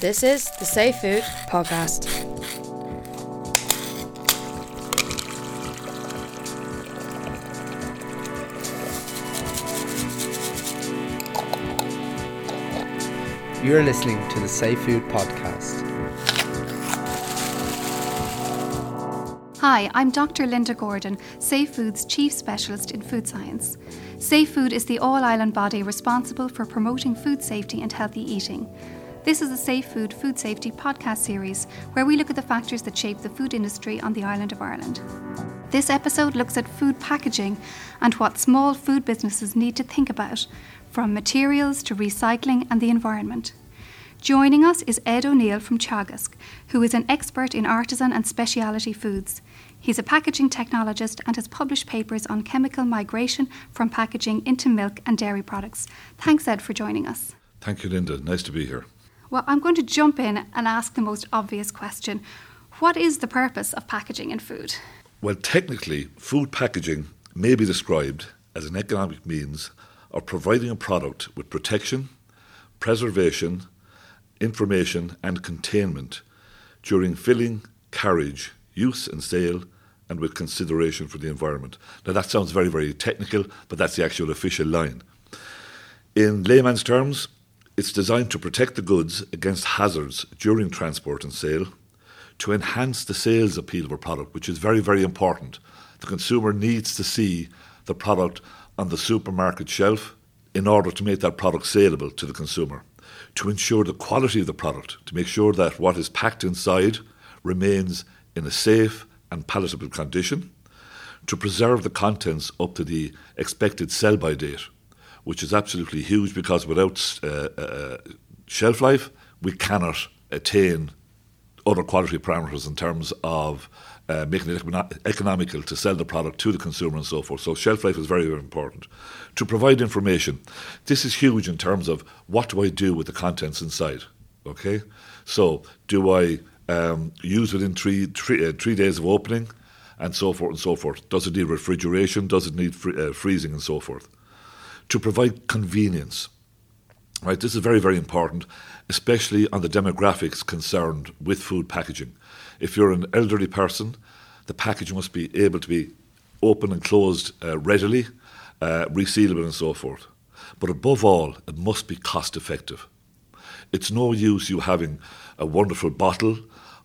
This is the Safe Food Podcast. You're listening to the Safe Food Podcast. Hi, I'm Dr. Linda Gordon, Safe Food's Chief Specialist in Food Science. Safe Food is the all island body responsible for promoting food safety and healthy eating. This is the Safe Food Food Safety podcast series where we look at the factors that shape the food industry on the island of Ireland. This episode looks at food packaging and what small food businesses need to think about, from materials to recycling and the environment. Joining us is Ed O'Neill from Teagasc, who is an expert in artisan and specialty foods. He's a packaging technologist and has published papers on chemical migration from packaging into milk and dairy products. Thanks, Ed, for joining us. Thank you, Linda. Nice to be here. Well, I'm going to jump in and ask the most obvious question What is the purpose of packaging in food? Well, technically, food packaging may be described as an economic means of providing a product with protection, preservation, information, and containment during filling, carriage, use, and sale, and with consideration for the environment. Now, that sounds very, very technical, but that's the actual official line. In layman's terms, it's designed to protect the goods against hazards during transport and sale, to enhance the sales appeal of a product, which is very, very important. The consumer needs to see the product on the supermarket shelf in order to make that product saleable to the consumer, to ensure the quality of the product, to make sure that what is packed inside remains in a safe and palatable condition, to preserve the contents up to the expected sell by date, which is absolutely huge because without uh, uh, shelf life, we cannot attain other quality parameters in terms of uh, making it economical to sell the product to the consumer and so forth. So shelf life is very, very important. To provide information, this is huge in terms of what do I do with the contents inside. Okay, so do I um, use within three, three, uh, three days of opening, and so forth and so forth? Does it need refrigeration? Does it need uh, freezing and so forth? To provide convenience, right? This is very, very important, especially on the demographics concerned with food packaging. If you're an elderly person, the package must be able to be open and closed uh, readily, uh, resealable, and so forth. But above all, it must be cost effective. It's no use you having a wonderful bottle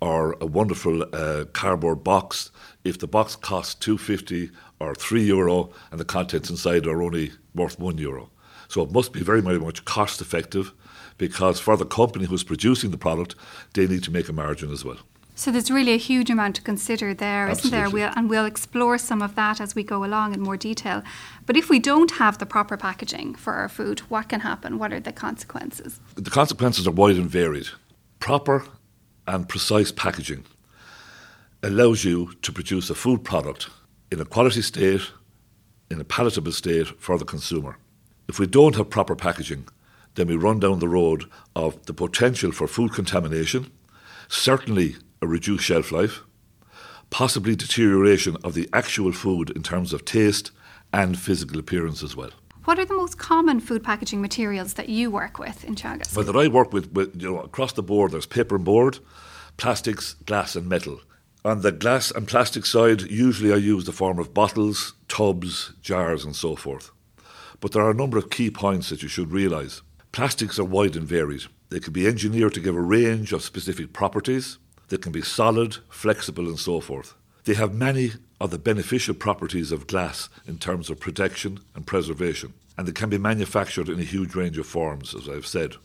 or a wonderful uh, cardboard box if the box costs 250 or 3 euro and the contents inside are only worth 1 euro. So it must be very, very much cost effective because for the company who's producing the product, they need to make a margin as well. So there's really a huge amount to consider there, not there? We'll, and we'll explore some of that as we go along in more detail. But if we don't have the proper packaging for our food, what can happen? What are the consequences? The consequences are wide and varied. Proper and precise packaging allows you to produce a food product in a quality state, in a palatable state for the consumer. If we don't have proper packaging, then we run down the road of the potential for food contamination, certainly a reduced shelf life, possibly deterioration of the actual food in terms of taste and physical appearance as well. What are the most common food packaging materials that you work with in Teagasc? Well, that I work with, with, you know, across the board, there's paper and board, plastics, glass and metal. On the glass and plastic side, usually I use the form of bottles, tubs, jars, and so forth. But there are a number of key points that you should realise. Plastics are wide and varied. They can be engineered to give a range of specific properties. They can be solid, flexible, and so forth. They have many of the beneficial properties of glass in terms of protection and preservation, and they can be manufactured in a huge range of forms, as I've said.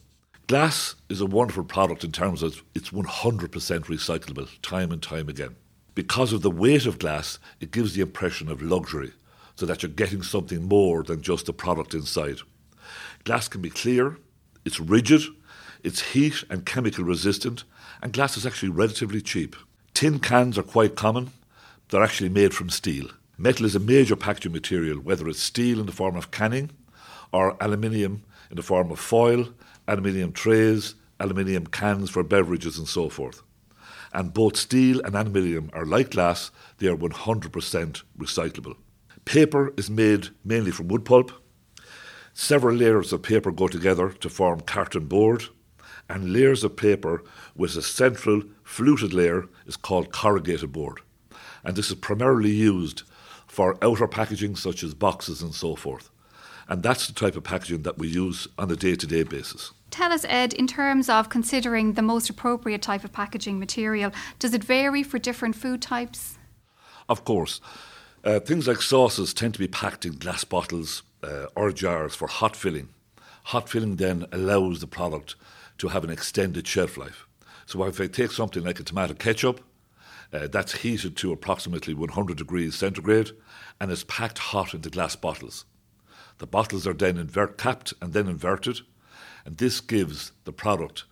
Glass is a wonderful product in terms of it's 100% recyclable time and time again. Because of the weight of glass, it gives the impression of luxury, so that you're getting something more than just the product inside. Glass can be clear, it's rigid, it's heat and chemical resistant, and glass is actually relatively cheap. Tin cans are quite common, they're actually made from steel. Metal is a major packaging material, whether it's steel in the form of canning or aluminium in the form of foil, aluminium trays, aluminium cans for beverages, and so forth. And both steel and aluminium are like glass, they are 100% recyclable. Paper is made mainly from wood pulp. Several layers of paper go together to form carton board, and layers of paper with a central fluted layer is called corrugated board. And this is primarily used for outer packaging such as boxes and so forth. And that's the type of packaging that we use on a day to day basis. Tell us, Ed, in terms of considering the most appropriate type of packaging material, does it vary for different food types? Of course. Uh, things like sauces tend to be packed in glass bottles uh, or jars for hot filling. Hot filling then allows the product to have an extended shelf life. So if I take something like a tomato ketchup, uh, that's heated to approximately 100 degrees centigrade and is packed hot into glass bottles. The bottles are then invert capped and then inverted, and this gives the product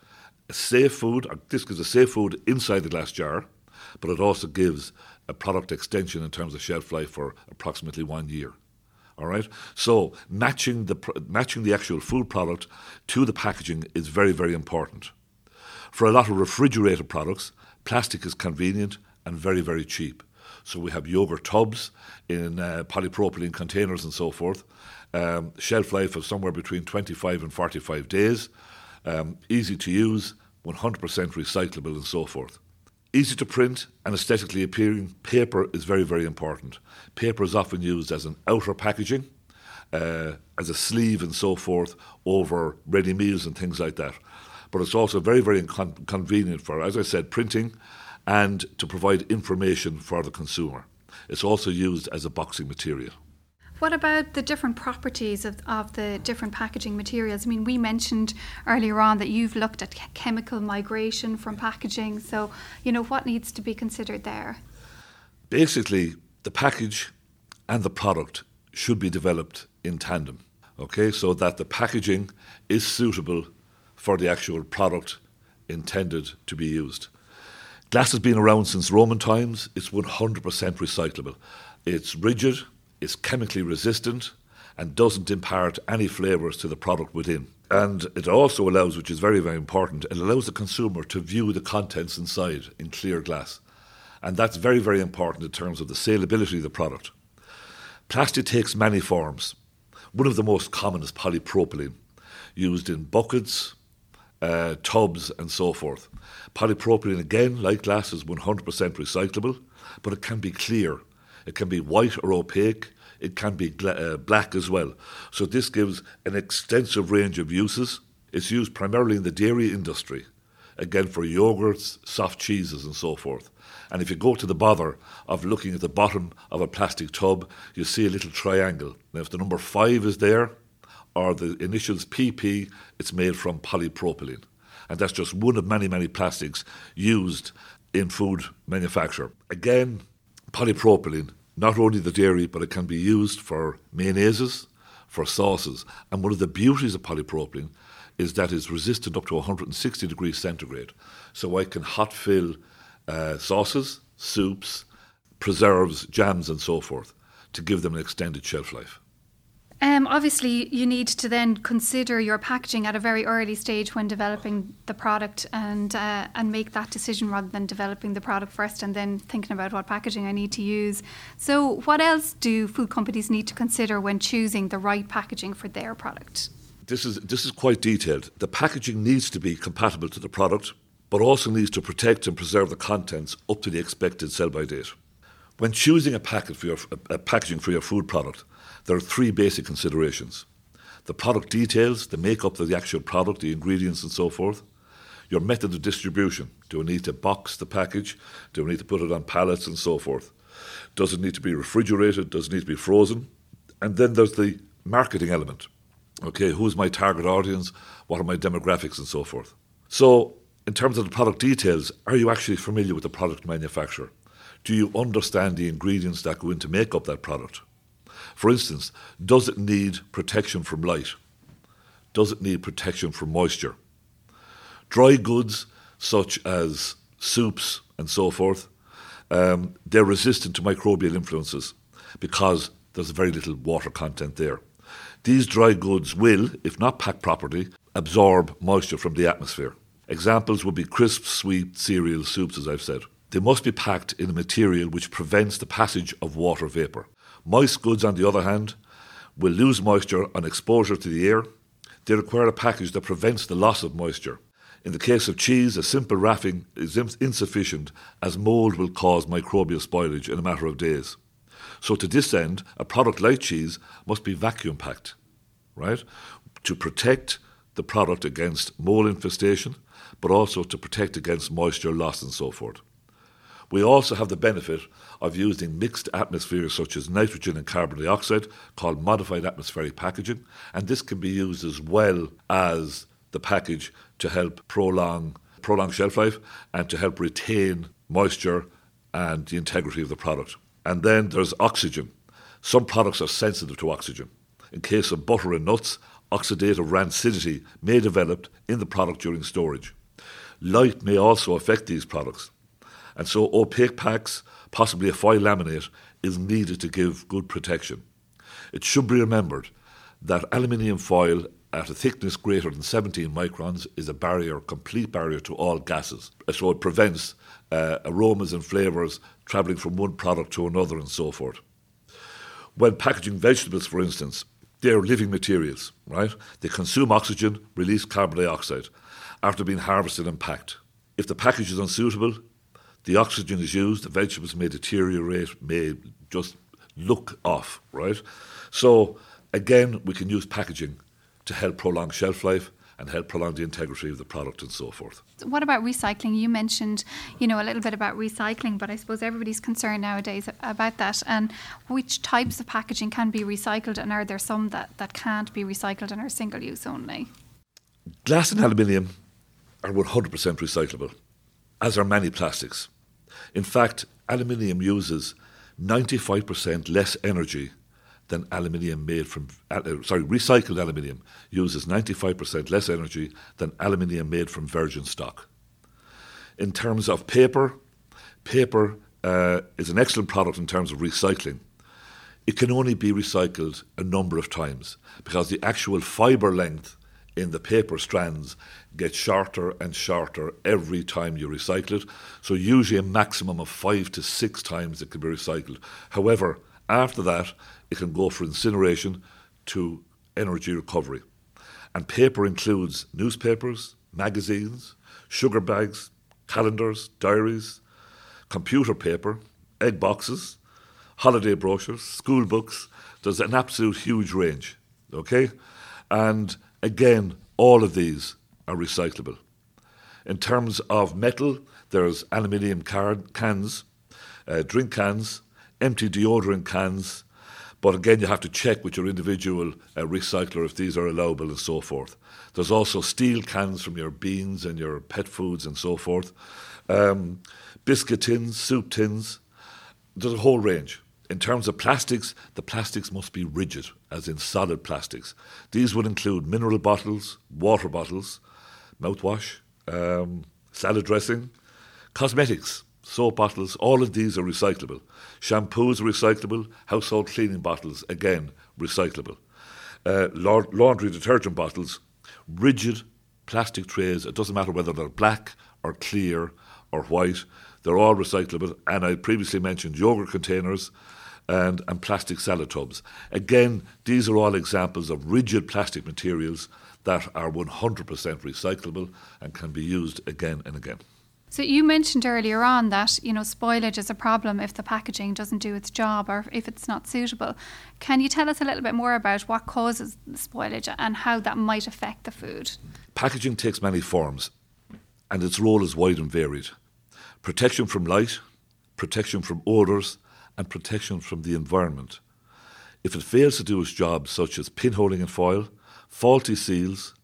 a safe food. this gives a safe food inside the glass jar, but it also gives a product extension in terms of shelf life for approximately one year. All right. So matching the matching the actual food product to the packaging is very very important. For a lot of refrigerated products, plastic is convenient and very very cheap. So we have yogurt tubs in uh, polypropylene containers and so forth. Um, shelf life of somewhere between 25 and 45 days. Um, easy to use, 100% recyclable, and so forth. Easy to print and aesthetically appealing, paper is very, very important. Paper is often used as an outer packaging, uh, as a sleeve and so forth over ready meals and things like that. But it's also very, very con- convenient for, as I said, printing and to provide information for the consumer. It's also used as a boxing material. What about the different properties of, of the different packaging materials? I mean, we mentioned earlier on that you've looked at chemical migration from packaging. So, you know, what needs to be considered there? Basically, the package and the product should be developed in tandem, okay, so that the packaging is suitable for the actual product intended to be used. Glass has been around since Roman times, it's 100% recyclable. It's rigid, it's chemically resistant and doesn't impart any flavours to the product within. And it also allows, which is very, very important, it allows the consumer to view the contents inside in clear glass. And that's very, very important in terms of the saleability of the product. Plastic takes many forms. One of the most common is polypropylene, used in buckets, uh, tubs, and so forth. Polypropylene, again, like glass, is 100% recyclable, but it can be clear it can be white or opaque. It can be uh, black as well. So this gives an extensive range of uses. It's used primarily in the dairy industry, again for yogurts, soft cheeses, and so forth. And if you go to the bother of looking at the bottom of a plastic tub, you see a little triangle. Now, if the number five is there, or the initials PP, it's made from polypropylene. And that's just one of many, many plastics used in food manufacture. Again, polypropylene, not only the dairy, but it can be used for mayonnaises, for sauces. And one of the beauties of polypropylene is that it's resistant up to 160 degrees centigrade. So I can hot fill uh, sauces, soups, preserves, jams, and so forth to give them an extended shelf life. Um, obviously, you need to then consider your packaging at a very early stage when developing the product, and uh, and make that decision rather than developing the product first and then thinking about what packaging I need to use. So, what else do food companies need to consider when choosing the right packaging for their product? This is this is quite detailed. The packaging needs to be compatible to the product, but also needs to protect and preserve the contents up to the expected sell-by date. When choosing a packet for your a packaging for your food product there are three basic considerations the product details, the makeup of the actual product, the ingredients, and so forth. Your method of distribution. Do I need to box the package? Do I need to put it on pallets and so forth? Does it need to be refrigerated? Does it need to be frozen? And then there's the marketing element. Okay, who's my target audience? What are my demographics and so forth? So, in terms of the product details, are you actually familiar with the product manufacturer? Do you understand the ingredients that go into make up that product? For instance, does it need protection from light? Does it need protection from moisture? Dry goods, such as soups and so forth, um, they're resistant to microbial influences because there's very little water content there. These dry goods will, if not packed properly, absorb moisture from the atmosphere. Examples would be crisp, sweet cereal soups, as I've said. They must be packed in a material which prevents the passage of water vapour. Moist goods, on the other hand, will lose moisture on exposure to the air. They require a package that prevents the loss of moisture. In the case of cheese, a simple wrapping is insufficient as mould will cause microbial spoilage in a matter of days. So, to this end, a product like cheese must be vacuum packed, right, to protect the product against mold infestation, but also to protect against moisture loss and so forth. We also have the benefit of using mixed atmospheres such as nitrogen and carbon dioxide, called modified atmospheric packaging, and this can be used as well as the package to help prolong prolong shelf life and to help retain moisture and the integrity of the product. And then there's oxygen. Some products are sensitive to oxygen. In case of butter and nuts, oxidative rancidity may develop in the product during storage. Light may also affect these products. And so opaque packs, possibly a foil laminate, is needed to give good protection. It should be remembered that aluminium foil at a thickness greater than 17 microns is a barrier, complete barrier to all gases. So it prevents uh, aromas and flavours travelling from one product to another and so forth. When packaging vegetables, for instance, they're living materials, right? They consume oxygen, release carbon dioxide after being harvested and packed. If the package is unsuitable, the oxygen is used, the vegetables may deteriorate, may just look off, right? So, again, we can use packaging to help prolong shelf life and help prolong the integrity of the product and so forth. What about recycling? You mentioned, you know, a little bit about recycling, but I suppose everybody's concerned nowadays about that. And which types of packaging can be recycled, and are there some that, that can't be recycled and are single use only? Glass and aluminium are 100% recyclable, as are many plastics. In fact, aluminium uses 95% less energy than aluminium made from uh, sorry recycled aluminium uses 95% less energy than aluminium made from virgin stock. In terms of paper, paper uh, is an excellent product in terms of recycling. It can only be recycled a number of times because the actual fibre length in the paper strands gets shorter and shorter every time you recycle it. So, usually a maximum of five to six times it can be recycled. However, after that, it can go for incineration to energy recovery. And paper includes newspapers, magazines, sugar bags, calendars, diaries, computer paper, egg boxes, holiday brochures, school books. There's an absolute huge range, okay? And again, all of these are recyclable. In terms of metal, there's aluminium cans, uh, drink cans, empty deodorant cans, but again, you have to check with your individual uh, recycler if these are allowable and so forth. There's also steel cans from your beans and your pet foods and so forth. Um, biscuit tins, soup tins. There's a whole range. In terms of plastics, the plastics must be rigid, as in solid plastics. These would include mineral bottles, water bottles, mouthwash, um, salad dressing, cosmetics, soap bottles, all of these are recyclable. Shampoos are recyclable, household cleaning bottles, again, recyclable. Uh, laundry detergent bottles, rigid plastic trays, it doesn't matter whether they're black or clear or white, they're all recyclable. And I previously mentioned yogurt containers and, and plastic salad tubs. Again, these are all examples of rigid plastic materials that are 100% recyclable and can be used again and again. So you mentioned earlier on that you know spoilage is a problem if the packaging doesn't do its job or if it's not suitable. Can you tell us a little bit more about what causes spoilage and how that might affect the food? Packaging takes many forms, and its role is wide and varied. Protection from light, protection from odours, and protection from the environment. If it fails to do its job, such as pinholing in foil, faulty seals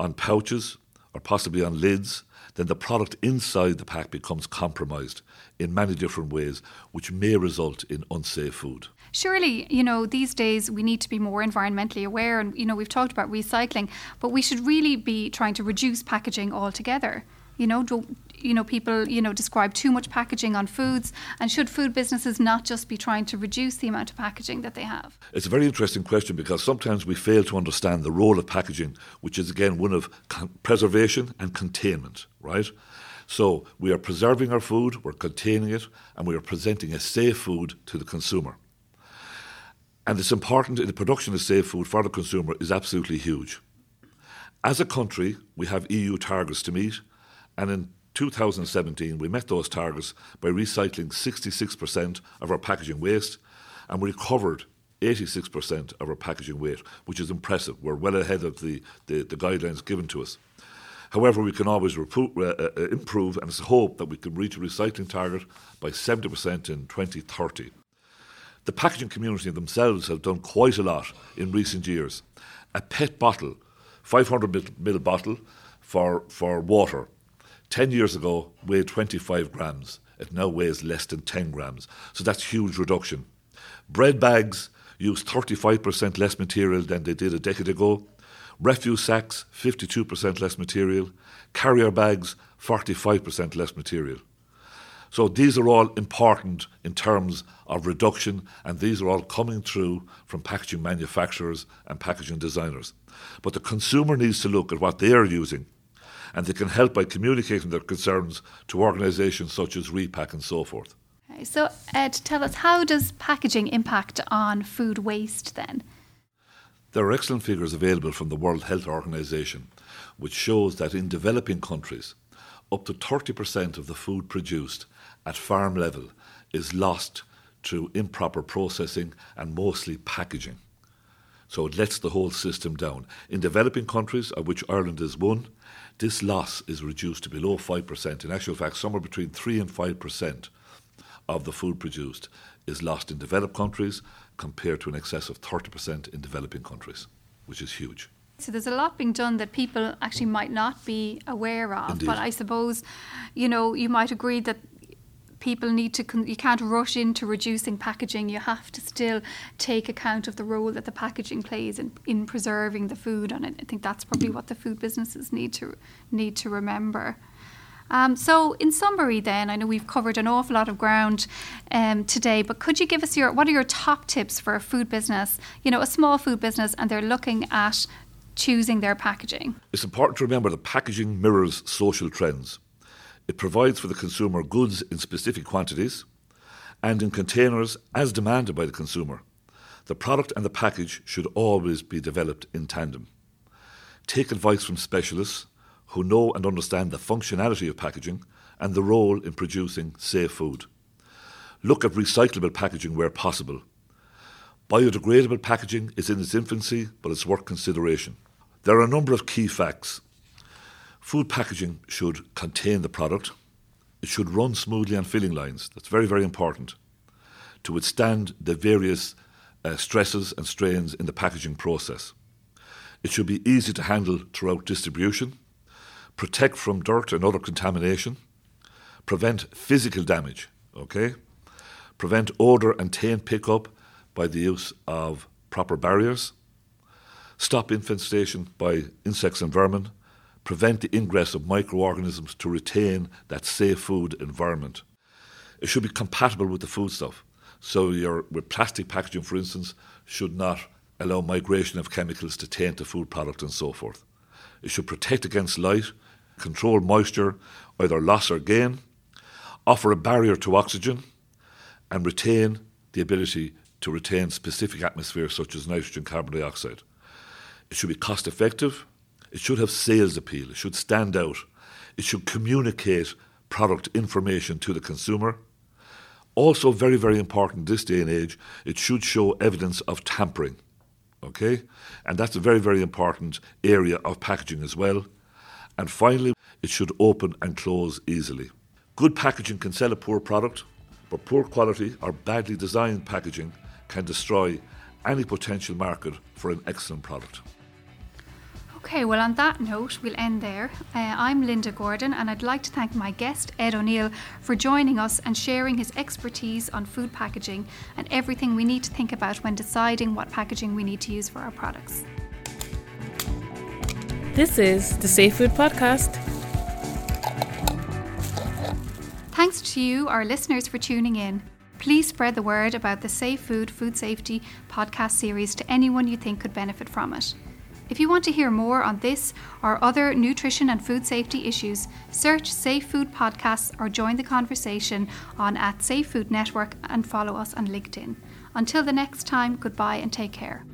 on pouches, or possibly on lids, then the product inside the pack becomes compromised in many different ways, which may result in unsafe food. Surely, you know, these days we need to be more environmentally aware, and, you know, we've talked about recycling, but we should really be trying to reduce packaging altogether. You know, don't you know, people, you know, describe too much packaging on foods, and should food businesses not just be trying to reduce the amount of packaging that they have? It's a very interesting question because sometimes we fail to understand the role of packaging, which is again one of con- preservation and containment, right? So we are preserving our food, we're containing it, and we are presenting a safe food to the consumer. And it's important in the production of safe food for the consumer is absolutely huge. As a country, we have EU targets to meet, and in 2017 we met those targets by recycling 66% of our packaging waste and we recovered 86% of our packaging weight, which is impressive. We're well ahead of the, the, the guidelines given to us. However, we can always repo- uh, uh, improve, and it's hope that we can reach a recycling target by 70% in 2030. The packaging community themselves have done quite a lot in recent years. A PET bottle, 500 ml bottle for, for water, 10 years ago weighed 25 grams. It now weighs less than 10 grams. So that's huge reduction. Bread bags use 35% less material than they did a decade ago. Refuse sacks, 52% less material. Carrier bags, 45% less material. So these are all important in terms of reduction, and these are all coming through from packaging manufacturers and packaging designers. But the consumer needs to look at what they are using, and they can help by communicating their concerns to organisations such as Repak and so forth. So, Ed, tell us how does packaging impact on food waste then? There are excellent figures available from the World Health Organization, which shows that in developing countries, up to 30% of the food produced at farm level is lost through improper processing and mostly packaging. So it lets the whole system down. In developing countries, of which Ireland is one, this loss is reduced to below 5%. In actual fact, somewhere between 3 and 5% of the food produced is lost in developed countries compared to an excess of 30% in developing countries, which is huge. So there's a lot being done that people actually might not be aware of. Indeed. But I suppose, you know, you might agree that people need to con- you can't rush into reducing packaging you have to still take account of the role that the packaging plays in, in preserving the food and I, think that's probably what the food businesses need to need to remember um, so, in summary, then, I know we've covered an awful lot of ground um, today, but could you give us your what are your top tips for a food business, you know, a small food business, and they're looking at choosing their packaging? It's important to remember that packaging mirrors social trends. It provides for the consumer goods in specific quantities and in containers as demanded by the consumer. The product and the package should always be developed in tandem. Take advice from specialists who know and understand the functionality of packaging and the role in producing safe food. Look at recyclable packaging where possible. Biodegradable packaging is in its infancy, but it's worth consideration. There are a number of key facts. Food packaging should contain the product. It should run smoothly on filling lines. That's very, very important to withstand the various uh, stresses and strains in the packaging process. It should be easy to handle throughout distribution protect from dirt and other contamination, prevent physical damage, okay? Prevent odour and taint pickup by the use of proper barriers, stop infestation by insects and vermin, prevent the ingress of microorganisms to retain that safe food environment. It should be compatible with the foodstuff. So your with plastic packaging, for instance, should not allow migration of chemicals to taint the food product and so forth. It should protect against light control moisture, either loss or gain, offer a barrier to oxygen, and retain the ability to retain specific atmospheres such as nitrogen carbon dioxide. It should be cost effective. It should have sales appeal. It should stand out. It should communicate product information to the consumer. Also, very, very important this day and age, it should show evidence of tampering. Okay? And that's a very, very important area of packaging as well. And finally, it should open and close easily. Good packaging can sell a poor product, but poor quality or badly designed packaging can destroy any potential market for an excellent product. Okay, well, on that note, we'll end there. Uh, I'm Linda Gordon, and I'd like to thank my guest, Ed O'Neill, for joining us and sharing his expertise on food packaging and everything we need to think about when deciding what packaging we need to use for our products. This is the Safe Food Podcast. Thanks to you, our listeners, for tuning in. Please spread the word about the Safe Food Food Safety podcast series to anyone you think could benefit from it. If you want to hear more on this or other nutrition and food safety issues, search Safe Food Podcasts or join the conversation on at Safe Food Network and follow us on LinkedIn. Until the next time, goodbye and take care.